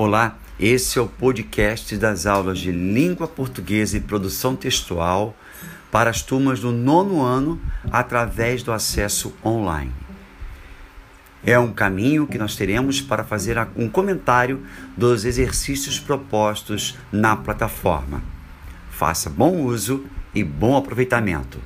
Olá, esse é o podcast das aulas de língua portuguesa e produção textual para as turmas do nono ano através do acesso online. É um caminho que nós teremos para fazer um comentário dos exercícios propostos na plataforma. Faça bom uso e bom aproveitamento.